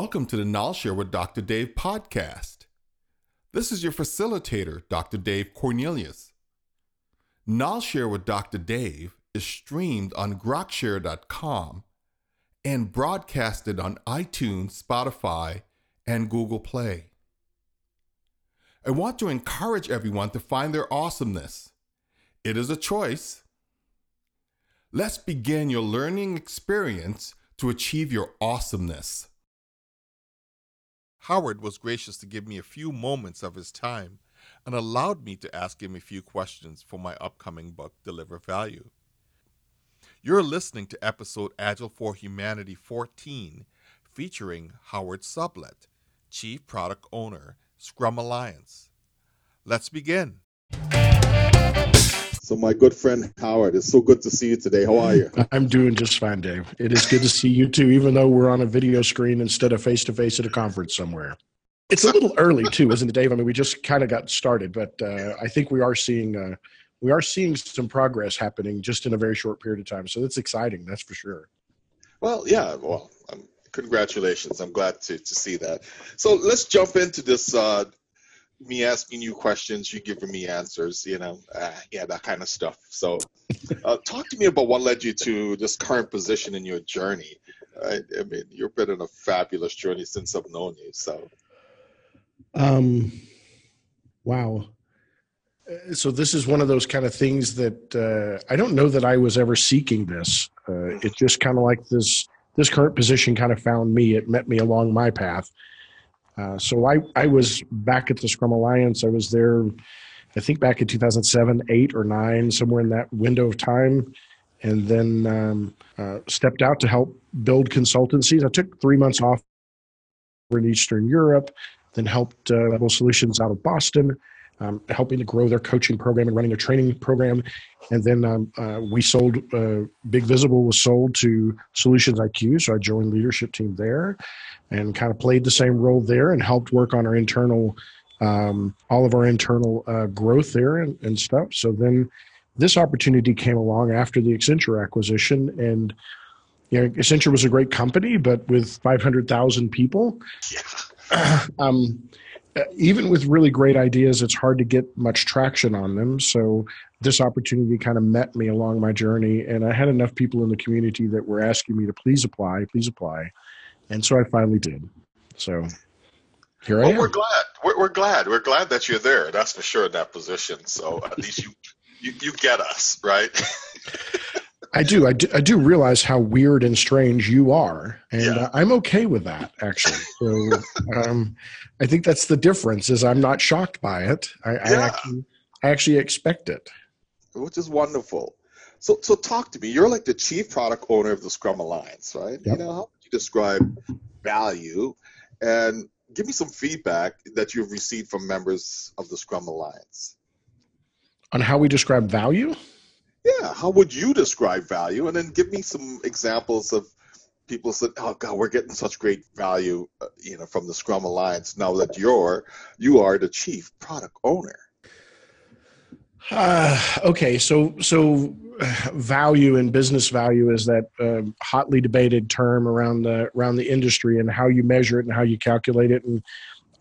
Welcome to the KnolShare with Dr. Dave podcast. This is your facilitator, Dr. Dave Cornelius. KnolShare with Dr. Dave is streamed on grokshare.com and broadcasted on iTunes, Spotify, and Google Play. I want to encourage everyone to find their awesomeness. It is a choice. Let's begin your learning experience to achieve your awesomeness. Howard was gracious to give me a few moments of his time and allowed me to ask him a few questions for my upcoming book, Deliver Value. You're listening to episode Agile for Humanity 14, featuring Howard Sublett, Chief Product Owner, Scrum Alliance. Let's begin. So, my good friend Howard, it's so good to see you today. How are you? I'm doing just fine, Dave. It is good to see you too, even though we're on a video screen instead of face to face at a conference somewhere. It's a little early too, isn't it, Dave? I mean, we just kind of got started, but uh, I think we are seeing uh, we are seeing some progress happening just in a very short period of time. So that's exciting, that's for sure. Well, yeah. Well, um, congratulations. I'm glad to to see that. So let's jump into this uh, me asking you questions, you giving me answers, you know, uh, yeah, that kind of stuff. So, uh, talk to me about what led you to this current position in your journey. I, I, mean, you've been on a fabulous journey since I've known you. So, um, wow. Uh, so this is one of those kind of things that uh, I don't know that I was ever seeking this. Uh, it's just kind of like this. This current position kind of found me. It met me along my path uh, so I, I was back at the Scrum Alliance. I was there, I think back in 2007, eight or nine, somewhere in that window of time, and then um, uh, stepped out to help build consultancies. I took three months off in Eastern Europe, then helped uh, Level Solutions out of Boston, um, helping to grow their coaching program and running a training program. And then um, uh, we sold, uh, Big Visible was sold to Solutions IQ. So I joined leadership team there and kind of played the same role there and helped work on our internal, um, all of our internal uh, growth there and, and stuff. So then this opportunity came along after the Accenture acquisition and you know, Accenture was a great company, but with 500,000 people, yeah. um, Uh, even with really great ideas, it's hard to get much traction on them. So this opportunity kind of met me along my journey, and I had enough people in the community that were asking me to please apply, please apply, and so I finally did. So here well, I am. We're glad. We're, we're, glad. We're glad that you're there. That's for sure in that position. So at least you you, you get us right. I do. I do. I do realize how weird and strange you are, and yeah. uh, I'm okay with that. Actually, so um, I think that's the difference. Is I'm not shocked by it. I, yeah. I, actually, I actually expect it, which is wonderful. So, so talk to me. You're like the chief product owner of the Scrum Alliance, right? Yep. You know, how would you describe value, and give me some feedback that you've received from members of the Scrum Alliance on how we describe value yeah, how would you describe value? And then give me some examples of people said, "Oh God, we're getting such great value, uh, you know, from the Scrum Alliance now that you're you are the chief product owner." Uh, okay, so so value and business value is that um, hotly debated term around the around the industry and how you measure it and how you calculate it. And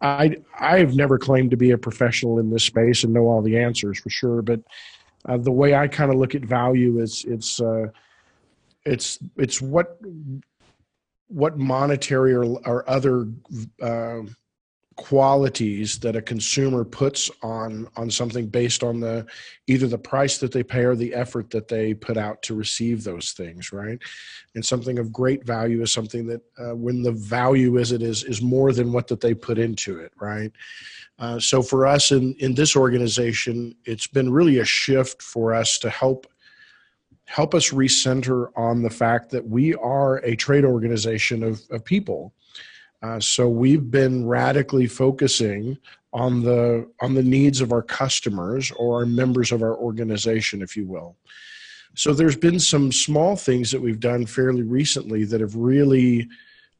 I I've never claimed to be a professional in this space and know all the answers for sure, but uh, the way I kind of look at value is it's uh, it's it's what what monetary or, or other uh, qualities that a consumer puts on on something based on the either the price that they pay or the effort that they put out to receive those things right? And something of great value is something that uh, when the value is it is is more than what that they put into it right? Uh, so for us in in this organization it's been really a shift for us to help help us recenter on the fact that we are a trade organization of, of people uh, so we've been radically focusing on the on the needs of our customers or our members of our organization, if you will. So there's been some small things that we've done fairly recently that have really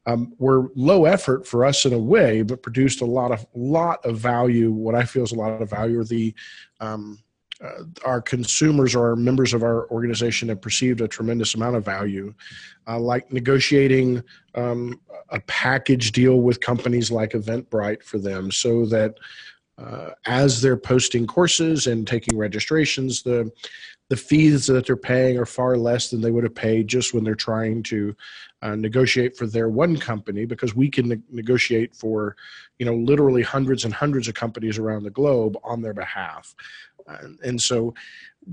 um, were low effort for us in a way, but produced a lot of lot of value. What I feel is a lot of value are the um, uh, our consumers or members of our organization have perceived a tremendous amount of value, uh, like negotiating um, a package deal with companies like Eventbrite for them, so that uh, as they're posting courses and taking registrations, the the fees that they're paying are far less than they would have paid just when they're trying to uh, negotiate for their one company because we can ne- negotiate for you know literally hundreds and hundreds of companies around the globe on their behalf and, and so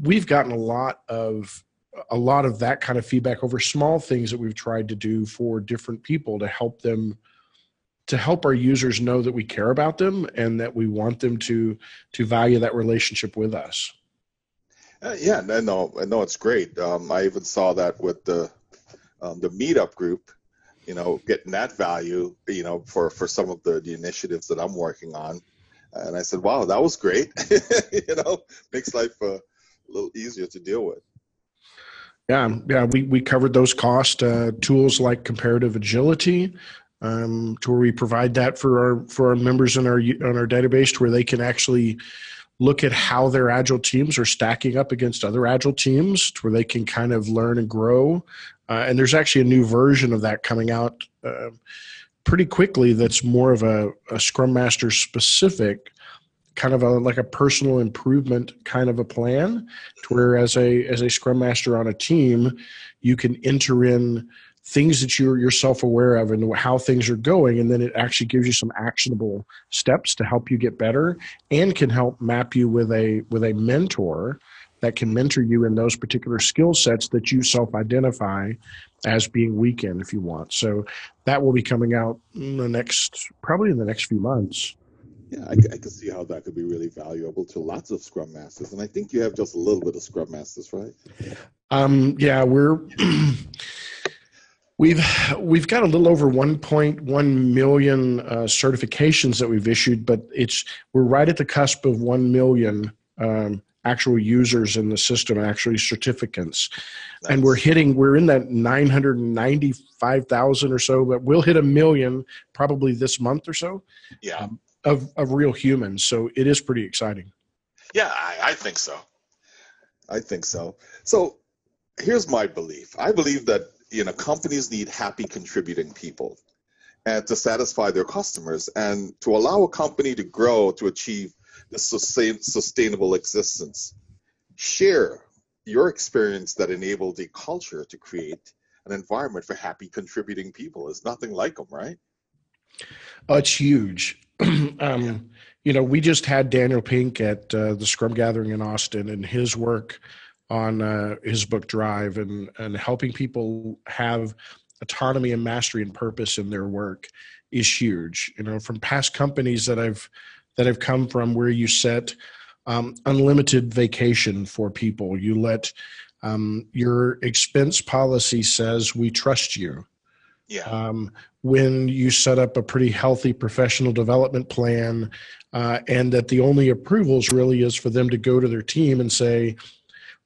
we've gotten a lot of a lot of that kind of feedback over small things that we've tried to do for different people to help them to help our users know that we care about them and that we want them to to value that relationship with us uh, yeah, no, no, it's great. Um, I even saw that with the um, the meetup group. You know, getting that value. You know, for for some of the the initiatives that I'm working on, and I said, wow, that was great. you know, makes life a little easier to deal with. Yeah, yeah, we we covered those cost uh, tools like comparative agility. Um, to where we provide that for our for our members in our on our database to where they can actually look at how their agile teams are stacking up against other agile teams to where they can kind of learn and grow uh, and there's actually a new version of that coming out uh, pretty quickly that's more of a, a scrum master specific kind of a like a personal improvement kind of a plan to where as a as a scrum master on a team you can enter in things that you're you're self-aware of and how things are going and then it actually gives you some actionable steps to help you get better and can help map you with a with a mentor that can mentor you in those particular skill sets that you self-identify as being weak in if you want. So that will be coming out in the next probably in the next few months. Yeah, I, I can see how that could be really valuable to lots of Scrum Masters, and I think you have just a little bit of Scrum Masters, right? Um, yeah, we're We've we've got a little over 1.1 million uh, certifications that we've issued, but it's we're right at the cusp of 1 million um, actual users in the system, actually certificates, nice. and we're hitting we're in that 995,000 or so, but we'll hit a million probably this month or so. Yeah, um, of of real humans. So it is pretty exciting. Yeah, I, I think so. I think so. So here's my belief. I believe that you know, companies need happy contributing people and to satisfy their customers and to allow a company to grow to achieve the sustain, sustainable existence. Share your experience that enabled a culture to create an environment for happy contributing people. There's nothing like them, right? Oh, it's huge. um, you know, we just had Daniel Pink at uh, the Scrum Gathering in Austin, and his work on uh, his book Drive and and helping people have autonomy and mastery and purpose in their work is huge. You know, from past companies that I've that have come from where you set um, unlimited vacation for people, you let um, your expense policy says we trust you. Yeah. Um, when you set up a pretty healthy professional development plan, uh, and that the only approvals really is for them to go to their team and say,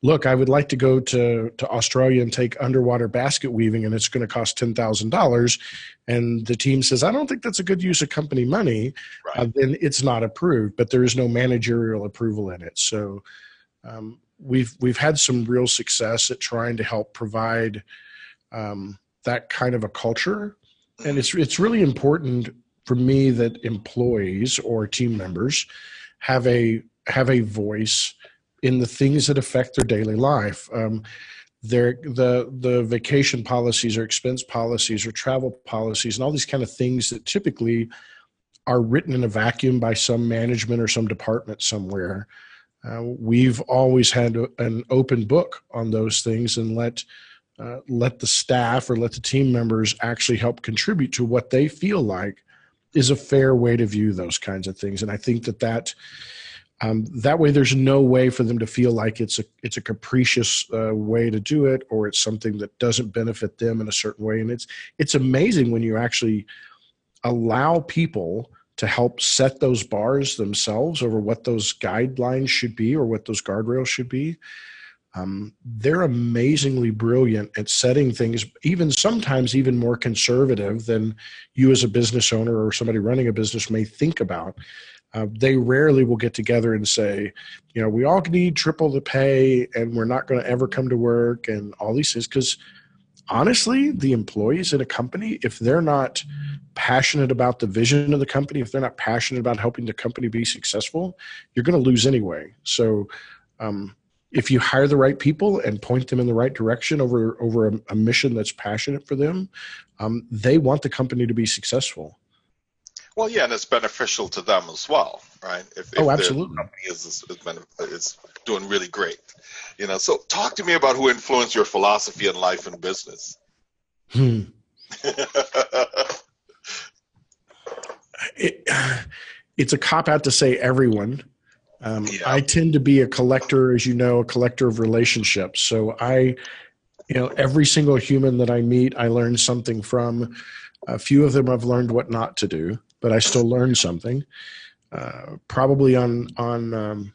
look, I would like to go to, to Australia and take underwater basket weaving and it's going to cost $10,000. And the team says, I don't think that's a good use of company money. Right. Uh, then it's not approved, but there is no managerial approval in it. So um, we've, we've had some real success at trying to help provide um, that kind of a culture. And it's, it's really important for me that employees or team members have a, have a voice in the things that affect their daily life. Um, their the the vacation policies or expense policies or travel policies and all these kind of things that typically are written in a vacuum by some management or some department somewhere. Uh, we've always had an open book on those things and let uh, let the staff or let the team members actually help contribute to what they feel like is a fair way to view those kinds of things. And I think that that um, that way, there's no way for them to feel like it's a it's a capricious uh, way to do it, or it's something that doesn't benefit them in a certain way. And it's it's amazing when you actually allow people to help set those bars themselves over what those guidelines should be or what those guardrails should be. Um, they're amazingly brilliant at setting things, even sometimes even more conservative than you as a business owner or somebody running a business may think about uh, they rarely will get together and say, you know, we all need triple the pay and we're not going to ever come to work and all these things. Because honestly, the employees in a company, if they're not passionate about the vision of the company, if they're not passionate about helping the company be successful, you're going to lose anyway. So, um, if you hire the right people and point them in the right direction over over a, a mission that's passionate for them, um, they want the company to be successful. Well, yeah, and it's beneficial to them as well, right? If, if oh, absolutely. Company is, is, is doing really great, you know. So, talk to me about who influenced your philosophy in life and business. Hmm. it, it's a cop out to say everyone. Um, yeah. I tend to be a collector, as you know, a collector of relationships. So I, you know, every single human that I meet, I learn something from. A few of them I've learned what not to do but I still learned something. Uh, probably on on um,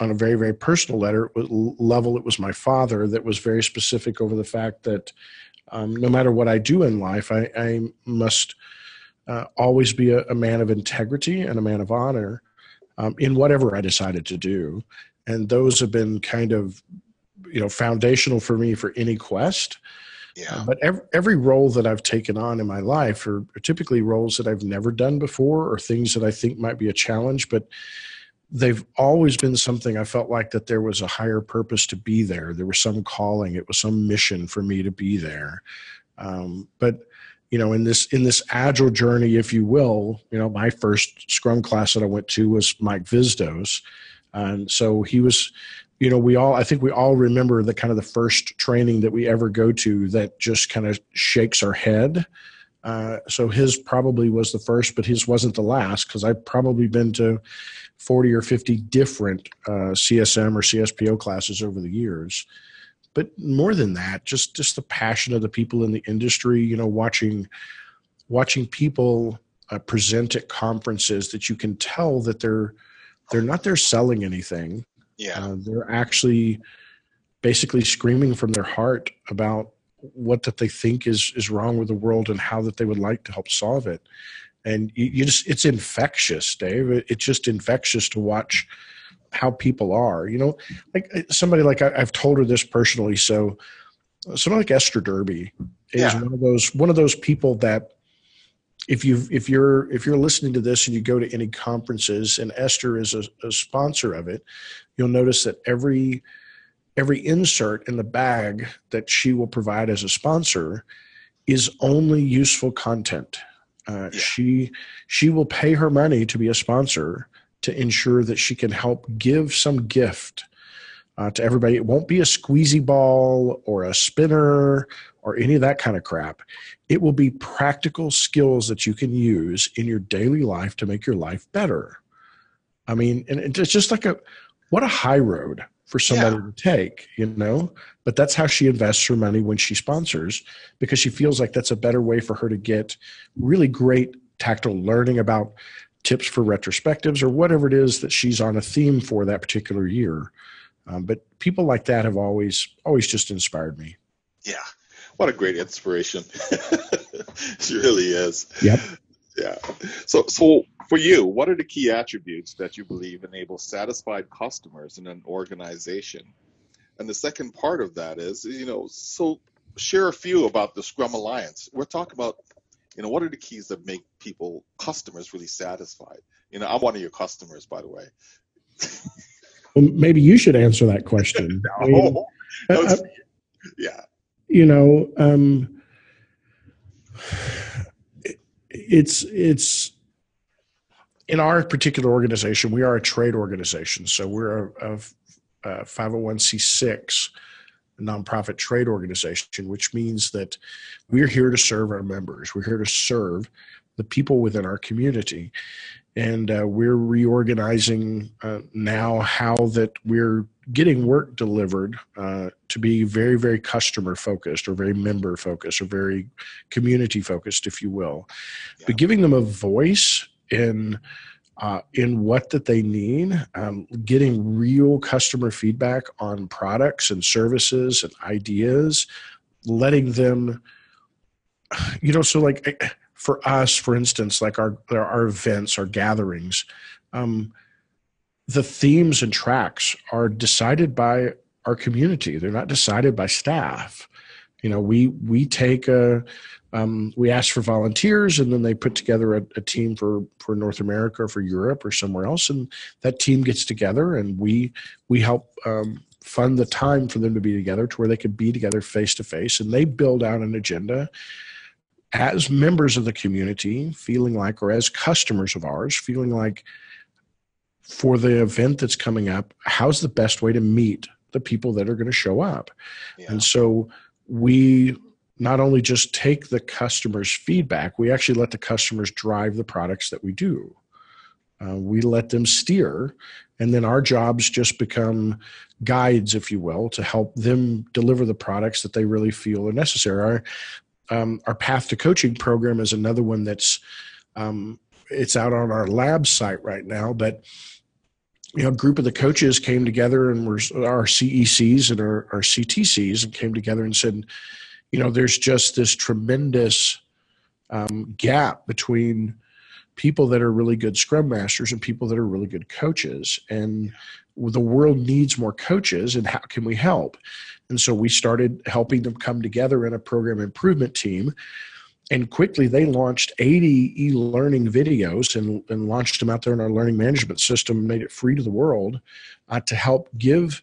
on a very very personal letter level, it was my father that was very specific over the fact that um, no matter what I do in life, I, I must uh, always be a, a, man of integrity and a man of honor um, in whatever I decided to do, and those have been kind of you know foundational for me for any quest. Yeah. But every, every role that I've taken on in my life are, are, typically roles that I've never done before or things that I think might be a challenge, but they've always been something I felt like that there was a higher purpose to be there. There was some calling, it was some mission for me to be there. Um, but you know, in this in this agile journey, if you will, you know, my first Scrum class that I went to was Mike Vizdos, and so he was you know we all i think we all remember the kind of the first training that we ever go to that just kind of shakes our head. Uh, so his probably was the first but his wasn't the last because i've probably been to 40 or 50 different uh, csm or cspo classes over the years. But more than that just just the passion of the people in the industry you know watching watching people uh, present at conferences that you can tell that they're they're not there selling anything yeah. Uh, they're actually basically screaming from their heart about what that they think is is wrong with the world and how that they would like to help solve it. And you, you just it's infectious, Dave. It, it's just infectious to watch how people are. You know, like uh, somebody like I, have told her this personally. So somebody like Esther Derby is yeah. one of those one of those people that if you if you're if you're listening to this and you go to any conferences and Esther is a, a sponsor of it, you'll notice that every every insert in the bag that she will provide as a sponsor is only useful content. Uh, yeah. She she will pay her money to be a sponsor to ensure that she can help give some gift uh, to everybody. It won't be a squeezy ball or a spinner or any of that kind of crap. It will be practical skills that you can use in your daily life to make your life better. I mean, and it's just like a what a high road for somebody yeah. to take, you know? But that's how she invests her money when she sponsors because she feels like that's a better way for her to get really great tactile learning about tips for retrospectives or whatever it is that she's on a theme for that particular year. Um, but people like that have always always just inspired me. Yeah, what a great inspiration! it really is. Yep. Yeah. So, so for you, what are the key attributes that you believe enable satisfied customers in an organization? And the second part of that is, you know, so share a few about the Scrum Alliance. We're talking about, you know, what are the keys that make people, customers, really satisfied? You know, I'm one of your customers, by the way. well, maybe you should answer that question. no, I mean, uh, yeah. You know, um, it's it's in our particular organization, we are a trade organization, so we're a, a, a 501c6 nonprofit trade organization, which means that we're here to serve our members. We're here to serve the people within our community. And uh, we're reorganizing uh, now how that we're getting work delivered uh, to be very, very customer focused or very member focused or very community focused, if you will. Yeah. But giving them a voice in uh, in what that they need, um, getting real customer feedback on products and services and ideas, letting them, you know, so like for us, for instance, like our our events, our gatherings, um, the themes and tracks are decided by our community. They're not decided by staff. You know, we we take a um, we ask for volunteers, and then they put together a, a, team for for North America, or for Europe, or somewhere else, and that team gets together, and we we help um, fund the time for them to be together to where they could be together face to face, and they build out an agenda as members of the community, feeling like, or as customers of ours, feeling like for the event that's coming up, how's the best way to meet the people that are going to show up? Yeah. And so we not only just take the customer's feedback, we actually let the customers drive the products that we do. Uh, we let them steer, and then our jobs just become guides, if you will, to help them deliver the products that they really feel are necessary. Our, um, our Path to Coaching program is another one that's um, it's out on our lab site right now, but you know, a group of the coaches came together and were our CECs and our, our CTCs and came together and said, you know, there's just this tremendous um, gap between people that are really good scrum masters and people that are really good coaches. And the world needs more coaches, and how can we help? And so we started helping them come together in a program improvement team. And quickly they launched 80 e-learning videos and, and launched them out there in our learning management system made it free to the world uh, to help give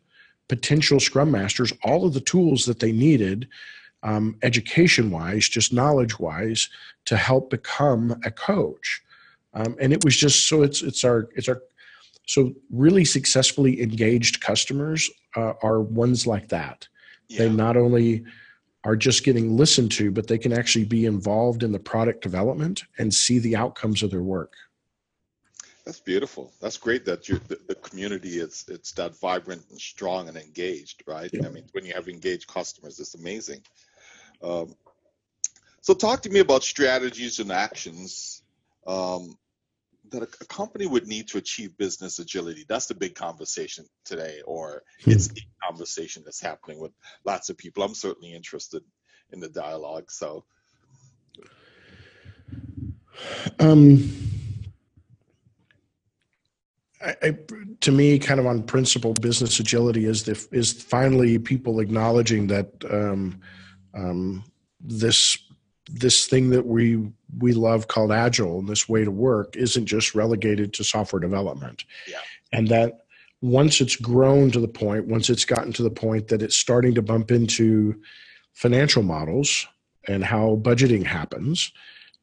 potential scrum masters all of the tools that they needed um, education wise just knowledge wise to help become a coach. Um, and it was just so it's it's our it's our so really successfully engaged customers uh, are ones like that yeah. they not only are just getting listened to, but they can actually be involved in the product development and see the outcomes of their work. That's beautiful. That's great that you the, the, community is it's that vibrant and strong and engaged, right? Yeah. I mean, when you have engaged customers, it's amazing. Um, so, talk to me about strategies and actions um, that a, company would need to achieve business agility. That's the big conversation today, or hmm. it's a conversation that's happening with lots of people. I'm certainly interested in the dialogue. So, um, I, I, to me, kind of on principle, business agility is the is finally people acknowledging that um, um, this this thing that we we love called agile and this way to work isn't just relegated to software development yeah. and that once it's grown to the point once it's gotten to the point that it's starting to bump into financial models and how budgeting happens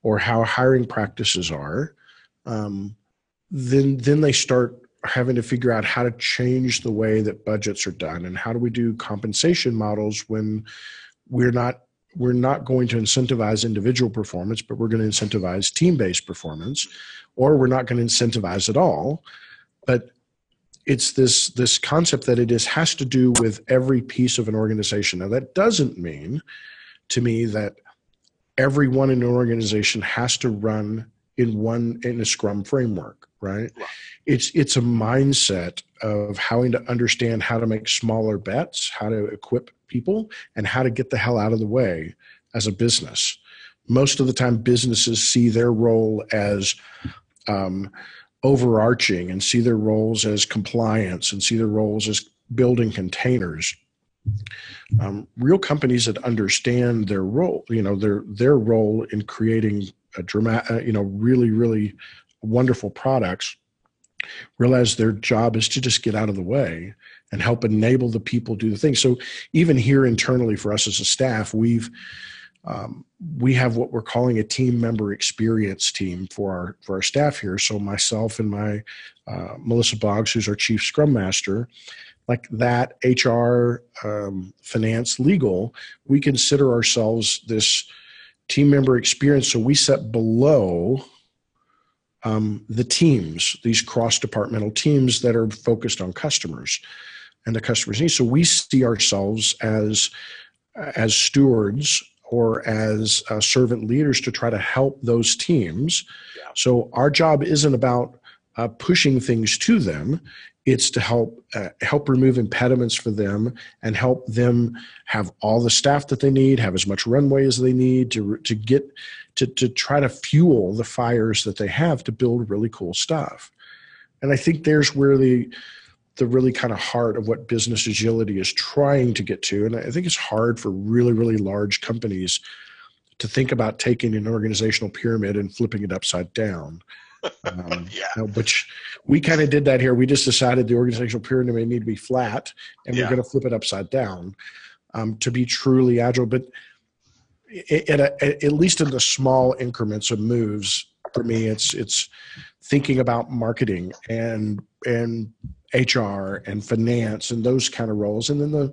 or how hiring practices are um, then then they start having to figure out how to change the way that budgets are done and how do we do compensation models when we're not we're not going to incentivize individual performance, but we're going to incentivize team based performance, or we're not going to incentivize at all. But it's this this concept that it is has to do with every piece of an organization. Now that doesn't mean to me that everyone in an organization has to run in one in a scrum framework right it's it's a mindset of having to understand how to make smaller bets how to equip people and how to get the hell out of the way as a business. Most of the time, businesses see their role as um, overarching and see their roles as compliance and see their roles as building containers. Um, real companies that understand their role, you know, their their role in creating a dramatic, uh, you know, really really wonderful products, realize their job is to just get out of the way and help enable the people do the thing. So even here internally for us as a staff, we've um, we have what we're calling a team member experience team for our for our staff here. So myself and my uh, Melissa Boggs, who's our chief scrum master, like that HR, um, finance, legal, we consider ourselves this team member experience. So we set below um, the teams, these cross departmental teams that are focused on customers and the customer's needs. So we see ourselves as as stewards or as uh, servant leaders to try to help those teams. Yeah. So our job isn't about uh, pushing things to them; it's to help uh, help remove impediments for them and help them have all the staff that they need, have as much runway as they need to to get to to try to fuel the fires that they have to build really cool stuff. and I think there's where the the really kind of heart of what business agility is trying to get to. And I think it's hard for really, really large companies to think about taking an organizational pyramid and flipping it upside down. Um, yeah. which we kind of did that here. We just decided the organizational pyramid may need to be flat, and yeah. we're going to flip it upside down um, to be truly agile. But at, at, at least in the small increments of moves, for me, it's it's thinking about marketing and and HR and finance and those kind of roles, and then the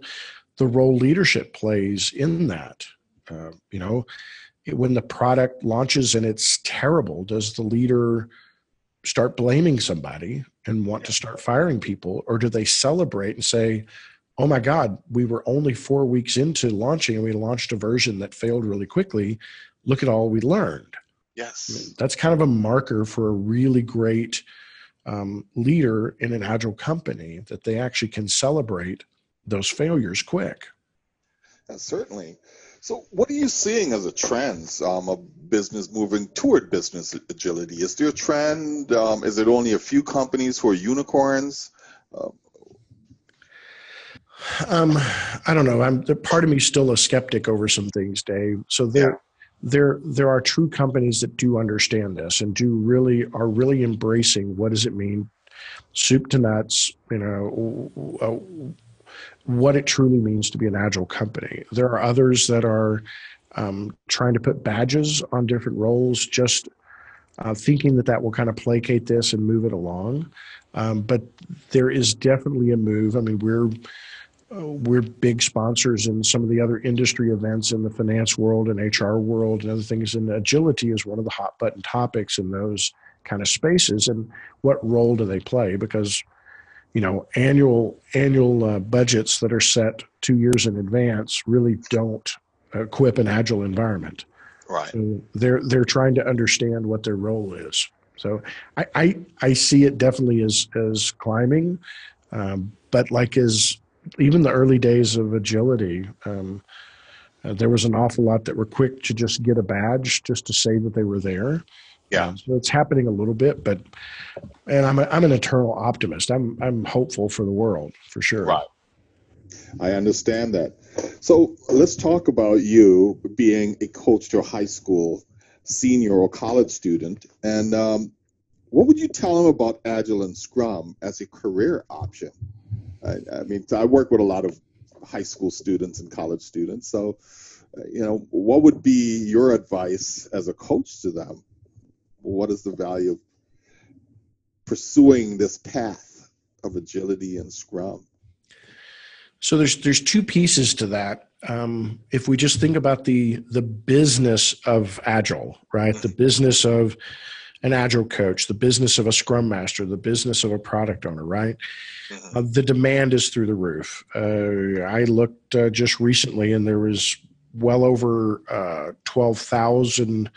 the role leadership plays in that. Uh, you know, when the product launches and it's terrible, does the leader start blaming somebody and want to start firing people, or do they celebrate and say, "Oh my God, we were only four weeks into launching and we launched a version that failed really quickly. Look at all we learned." Yes, that's kind of a marker for a really great um, leader in an agile company that they actually can celebrate those failures quick. Yeah, certainly. So, what are you seeing as a trend um, of business moving toward business agility? Is there a trend? Um, is it only a few companies who are unicorns? Uh, um, I don't know. I'm part of me still a skeptic over some things, Dave. So there, there there are true companies that do understand this and do really are really embracing what does it mean soup to nuts you know uh, what it truly means to be an agile company. There are others that are um, trying to put badges on different roles just uh, thinking that that will kind of placate this and move it along. Um, but there is definitely a move. I mean we're we're big sponsors in some of the other industry events in the finance world and HR world and other things. And agility is one of the hot button topics in those kind of spaces. And what role do they play? Because you know, annual annual uh, budgets that are set two years in advance really don't equip an agile environment. Right. So they're they're trying to understand what their role is. So I I, I see it definitely as as climbing, um, but like as even the early days of agility, um, uh, there was an awful lot that were quick to just get a badge just to say that they were there. Yeah. Um, so it's happening a little bit, but and I'm a, I'm an eternal optimist. I'm I'm hopeful for the world for sure. Right. I understand that. So let's talk about you being a coach to a high school senior or college student, and um, what would you tell them about Agile and Scrum as a career option? I, I mean, I work with a lot of high school students and college students. So, you know, what would be your advice as a coach to them? What is the value of pursuing this path of agility and Scrum? So there's there's two pieces to that. Um, if we just think about the the business of agile, right? The business of an agile coach, the business of a scrum master, the business of a product owner, right? Mm-hmm. Uh, the demand is through the roof. Uh, I looked uh, just recently and there was well over uh, 12,000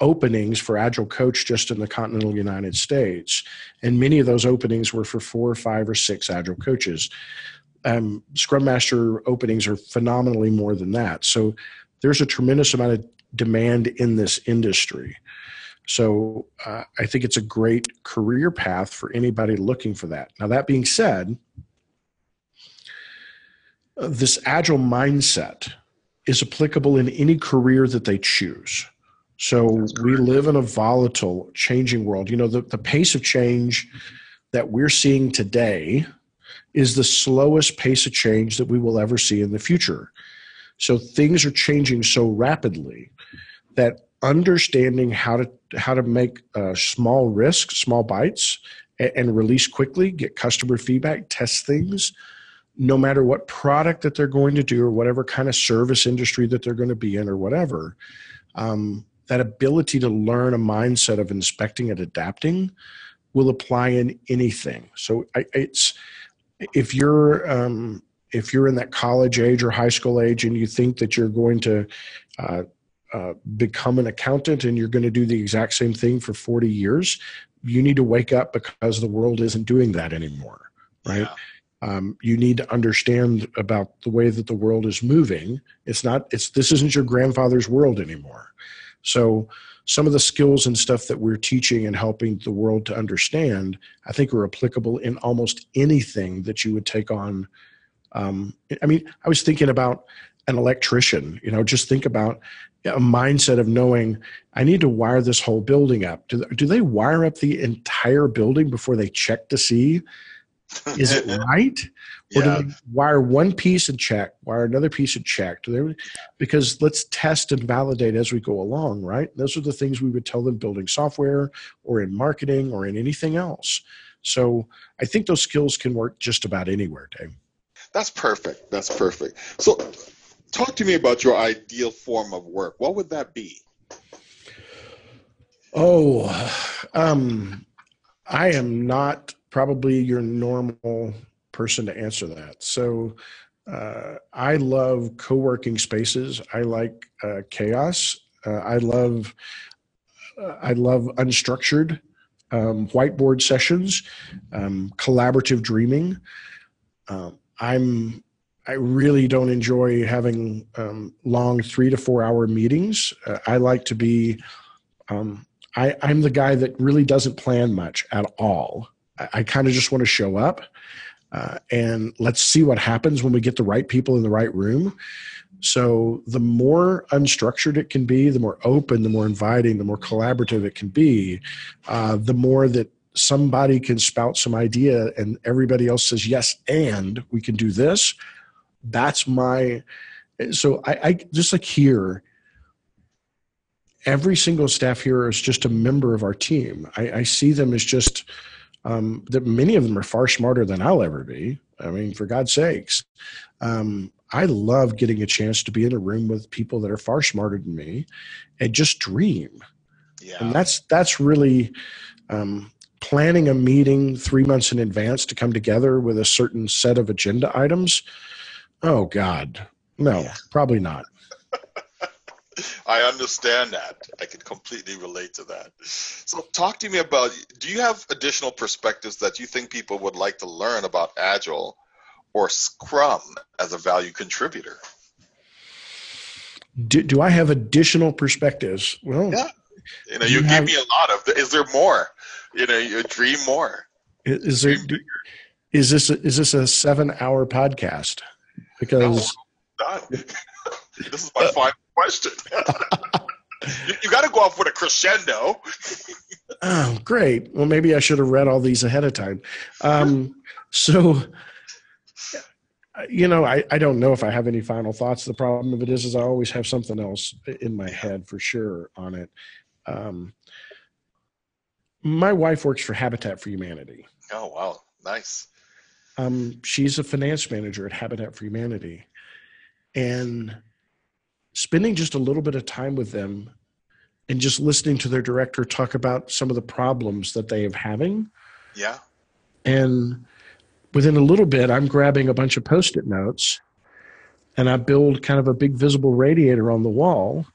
openings for agile coach just in the continental United States. And many of those openings were for four or five or six agile coaches. Um, scrum master openings are phenomenally more than that. So there's a tremendous amount of demand in this industry. So uh, I think it's a great career path for anybody looking for that. Now, that being said, uh, this agile mindset is applicable in any career that they choose. So we live in a volatile, changing world. You know, the, the pace of change that we're seeing today is the slowest pace of change that we will ever see in the future. So things are changing so rapidly that understanding how to how to make uh, small risks, small bites, and, and, release quickly, get customer feedback, test things, no matter what product that they're going to do or whatever kind of service industry that they're going to be in or whatever. Um, that ability to learn a mindset of inspecting and adapting will apply in anything. So I, it's if you're um, if you're in that college age or high school age and you think that you're going to uh, uh, become an accountant and you're going to do the exact same thing for 40 years, you need to wake up because the world isn't doing that anymore, right? Yeah. Um, you need to understand about the way that the world is moving. It's not. It's this isn't your grandfather's world anymore. So some of the skills and stuff that we're teaching and helping the world to understand, I think are applicable in almost anything that you would take on. Um, I mean, I was thinking about an electrician, you know, just think about a mindset of knowing I need to wire this whole building up. Do, do they wire up the entire building before they check to see is it right? Or Yeah. do they wire one piece and check, wire another piece and check? Do they, because let's test and validate as we go along, right? Those are the things we would tell them building software or in marketing or in anything else. So I think those skills can work just about anywhere, Dave. That's perfect. That's perfect. So, talk to me about your ideal form of work. What would that be? Oh, um, I am not probably your normal person to answer that. So, uh, I love co-working spaces. I like uh, chaos. Uh, I love I love unstructured um, whiteboard sessions, um, collaborative dreaming. Um, I'm I really don't enjoy having um, long three to four hour meetings. Uh, I like to be um, I, I'm the guy that really doesn't plan much at all. I, I kind of just want to show up uh, and let's see what happens when we get the right people in the right room. So the more unstructured it can be, the more open, the more inviting, the more collaborative it can be, uh, the more that somebody can spout some idea and everybody else says yes, and we can do this. That's my. So I, I just like here every single staff here is just a member of our team. I, I see them as just um, that many of them are far smarter than I'll ever be. I mean, for God's sakes, um, I love getting a chance to be in a room with people that are far smarter than me and just dream. Yeah. And that's that's really um, planning a meeting three months in advance to come together with a certain set of agenda items. Oh God, no, Yeah. probably not. I understand that. I can completely relate to that. So, talk to me about do you have additional perspectives that you think people would like to learn about Agile or Scrum as a value contributor? Do, do I have additional perspectives? Well, Yeah. You know, you, you give have- me a lot of. Is there more? You know, you dream more. Is there? Is this a, is this a seven hour podcast? Because Done. this is my final question. you you got to go off with a crescendo. oh, great. Well, maybe I should have read all these ahead of time. Um, so, you know, I, I don't know if I have any final thoughts. The problem of it is, is I always have something else in my head for sure on it. Um, my wife works for Habitat for Humanity. Oh wow, nice. Um, she's a finance manager at Habitat for Humanity. And spending just a little bit of time with them and just listening to their director talk about some of the problems that they have having. Yeah. And within a little bit, I'm grabbing a bunch of post it notes and I build kind of a big visible radiator on the wall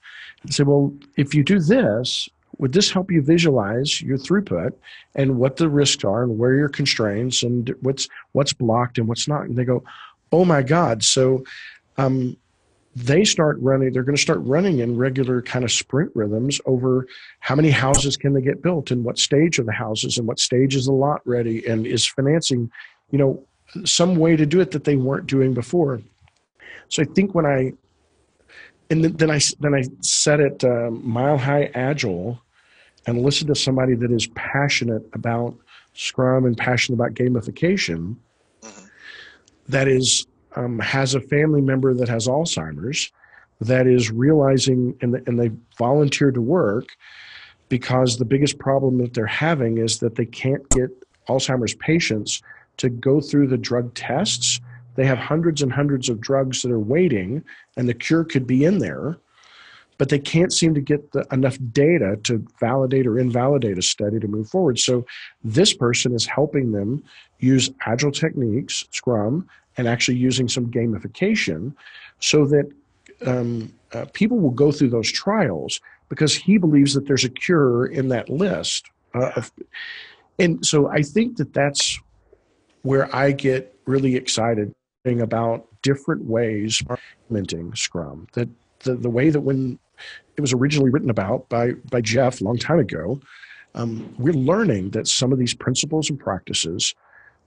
and say, well, if you do this, would this help you visualize your throughput and what the risks are and where your constraints and what's what's blocked and what's not? And they go, oh my God. So um, they start running, they're going to start running in regular kind of sprint rhythms over how many houses can they get built and what stage are the houses and what stage is the lot ready and is financing, you know, some way to do it that they weren't doing before. So I think when I, and then- I then I set it um, mile high agile, and listen to somebody that is passionate about Scrum and passionate about gamification, Mhm. that is um, has a family member that has Alzheimer's, that is realizing and and they volunteer to work because the biggest problem that they're having is that they can't get Alzheimer's patients to go through the drug tests. They have hundreds and hundreds of drugs that are waiting, and the cure could be in there, but they can't seem to get the, enough data to validate or invalidate a study to move forward. So, this person is helping them use agile techniques, Scrum, and actually using some gamification so that um, uh, people will go through those trials because he believes that there's a cure in that list. Uh, of, and so I think that that's where I get really excited about different ways of implementing Scrum. That the, the way that when it was originally written about by by Jeff a long time ago. Um, we're learning that some of these principles and practices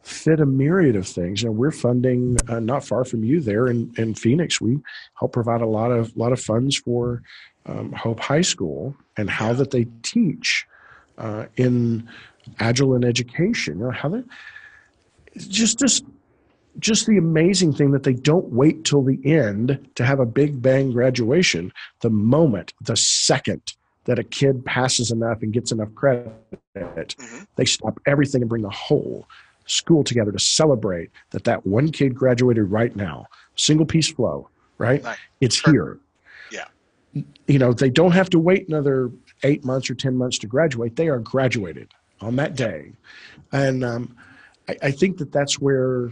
fit a myriad of things. And we're funding uh, not far from you there in, in Phoenix. We help provide a lot of lot of funds for um, Hope High School and how that they teach uh, in agile in education. You know, how they just just just the amazing thing that they don't wait till the end to have a big bang graduation. The moment, the second that a kid passes enough and gets enough credit, mm-hmm. they stop everything and bring the whole school together to celebrate that that one kid graduated right now. Single piece flow, right? Nice. It's sure. here. Yeah. You know, they don't have to wait another eight months or 10 months to graduate. They are graduated on that day. And um, I, I think that that's where,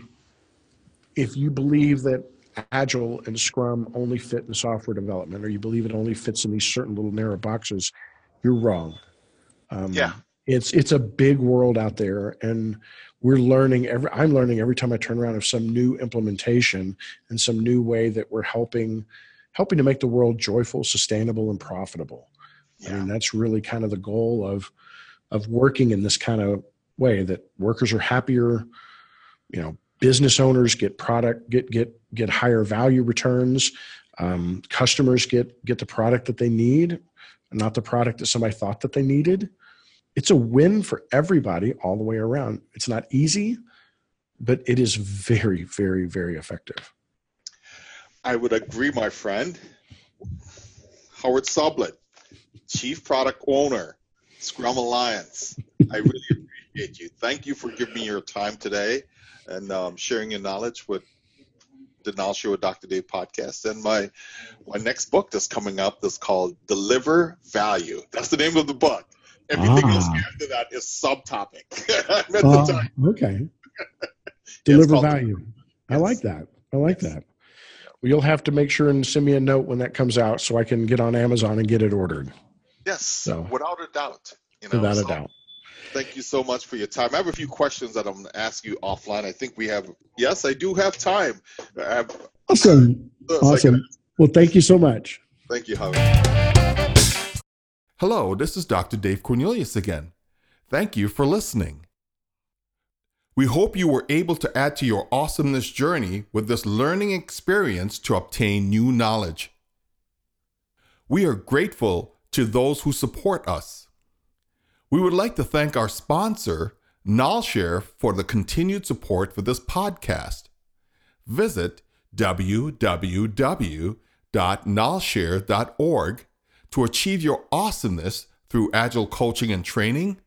if you believe that Agile and Scrum only fit in software development, or you believe it only fits in these certain little narrow boxes, you're wrong. Um, yeah, it's it's a big world out there, and we're learning every i'm learning every time i turn around of some new implementation and some new way that we're helping helping to make the world joyful sustainable and profitable yeah. i mean that's really kind of the goal of of working in this kind of way that workers are happier you know business owners get product get get get higher value returns um, customers get get the product that they need not the product that somebody thought that they needed it's a win for everybody all the way around. It's not easy, but it is very, very, very effective. I would agree, my friend. Howard Sublett, Chief Product Owner, Scrum Alliance. I really appreciate you. Thank you for giving me your time today and um, sharing your knowledge with the Knowledge Share with Dr. Dave podcast. And my my next book that's coming up is called Deliver Value. That's the name of the book. Everything ah. else after that is subtopic. uh, okay. Deliver value. I like that. I like yes. that. Well, you'll have to make sure and send me a note when that comes out so I can get on Amazon and get it ordered. Yes, so, without a doubt. You know, without so, a doubt. Thank you so much for your time. I have a few questions that I'm going to ask you offline. I think we have, yes, I do have time. Have, awesome. awesome. Well, thank you so much. Thank you, Howard. Hello, this is Dr. Dave Cornelius again. Thank you for listening. We hope you were able to add to your awesomeness journey with this learning experience to obtain new knowledge. We are grateful to those who support us. We would like to thank our sponsor, KnolShare, for the continued support for this podcast. Visit www.knolshare.org to achieve your awesomeness through agile coaching and training,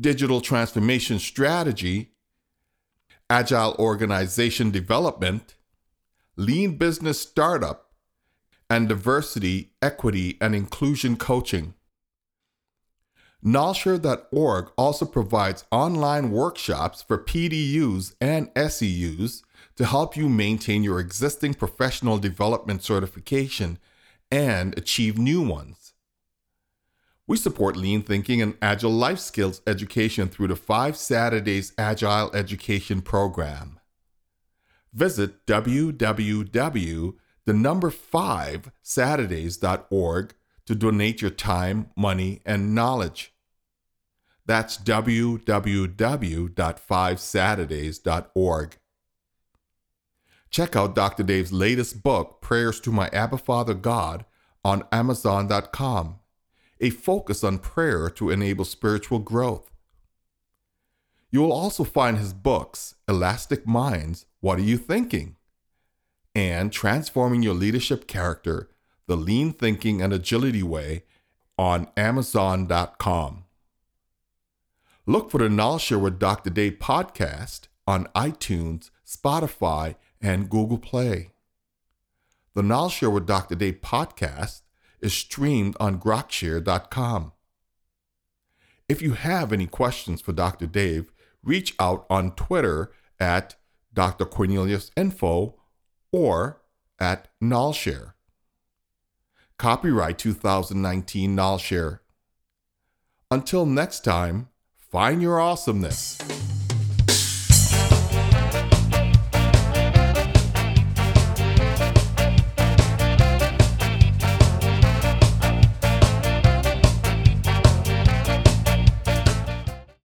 digital transformation strategy, agile organization development, lean business startup, and diversity, equity, and inclusion coaching. KnolShare.org also provides online workshops for PDUs and SEUs to help you maintain your existing professional development certification and achieve new ones. We support lean thinking and agile life skills education through the 5 Saturdays Agile Education Program. Visit www the number 5 saturdays.org to donate your time, money, and knowledge. That's www.5saturdays.org. Check out Dr. Dave's latest book, Prayers to My Abba Father God, on Amazon.com, a focus on prayer to enable spiritual growth. You will also find his books, Elastic Minds, What Are You Thinking? and Transforming Your Leadership Character, The Lean Thinking and Agility Way, on Amazon.com. Look for the Share with Dr. Dave podcast on iTunes, Spotify, and Google Play. The Share with Dr. Dave podcast is streamed on grokshare.com. If you have any questions for Dr. Dave, reach out on Twitter at Dr. Cornelius Info or at KnolShare. Copyright 2019 KnolShare. Until next time, Find your awesomeness.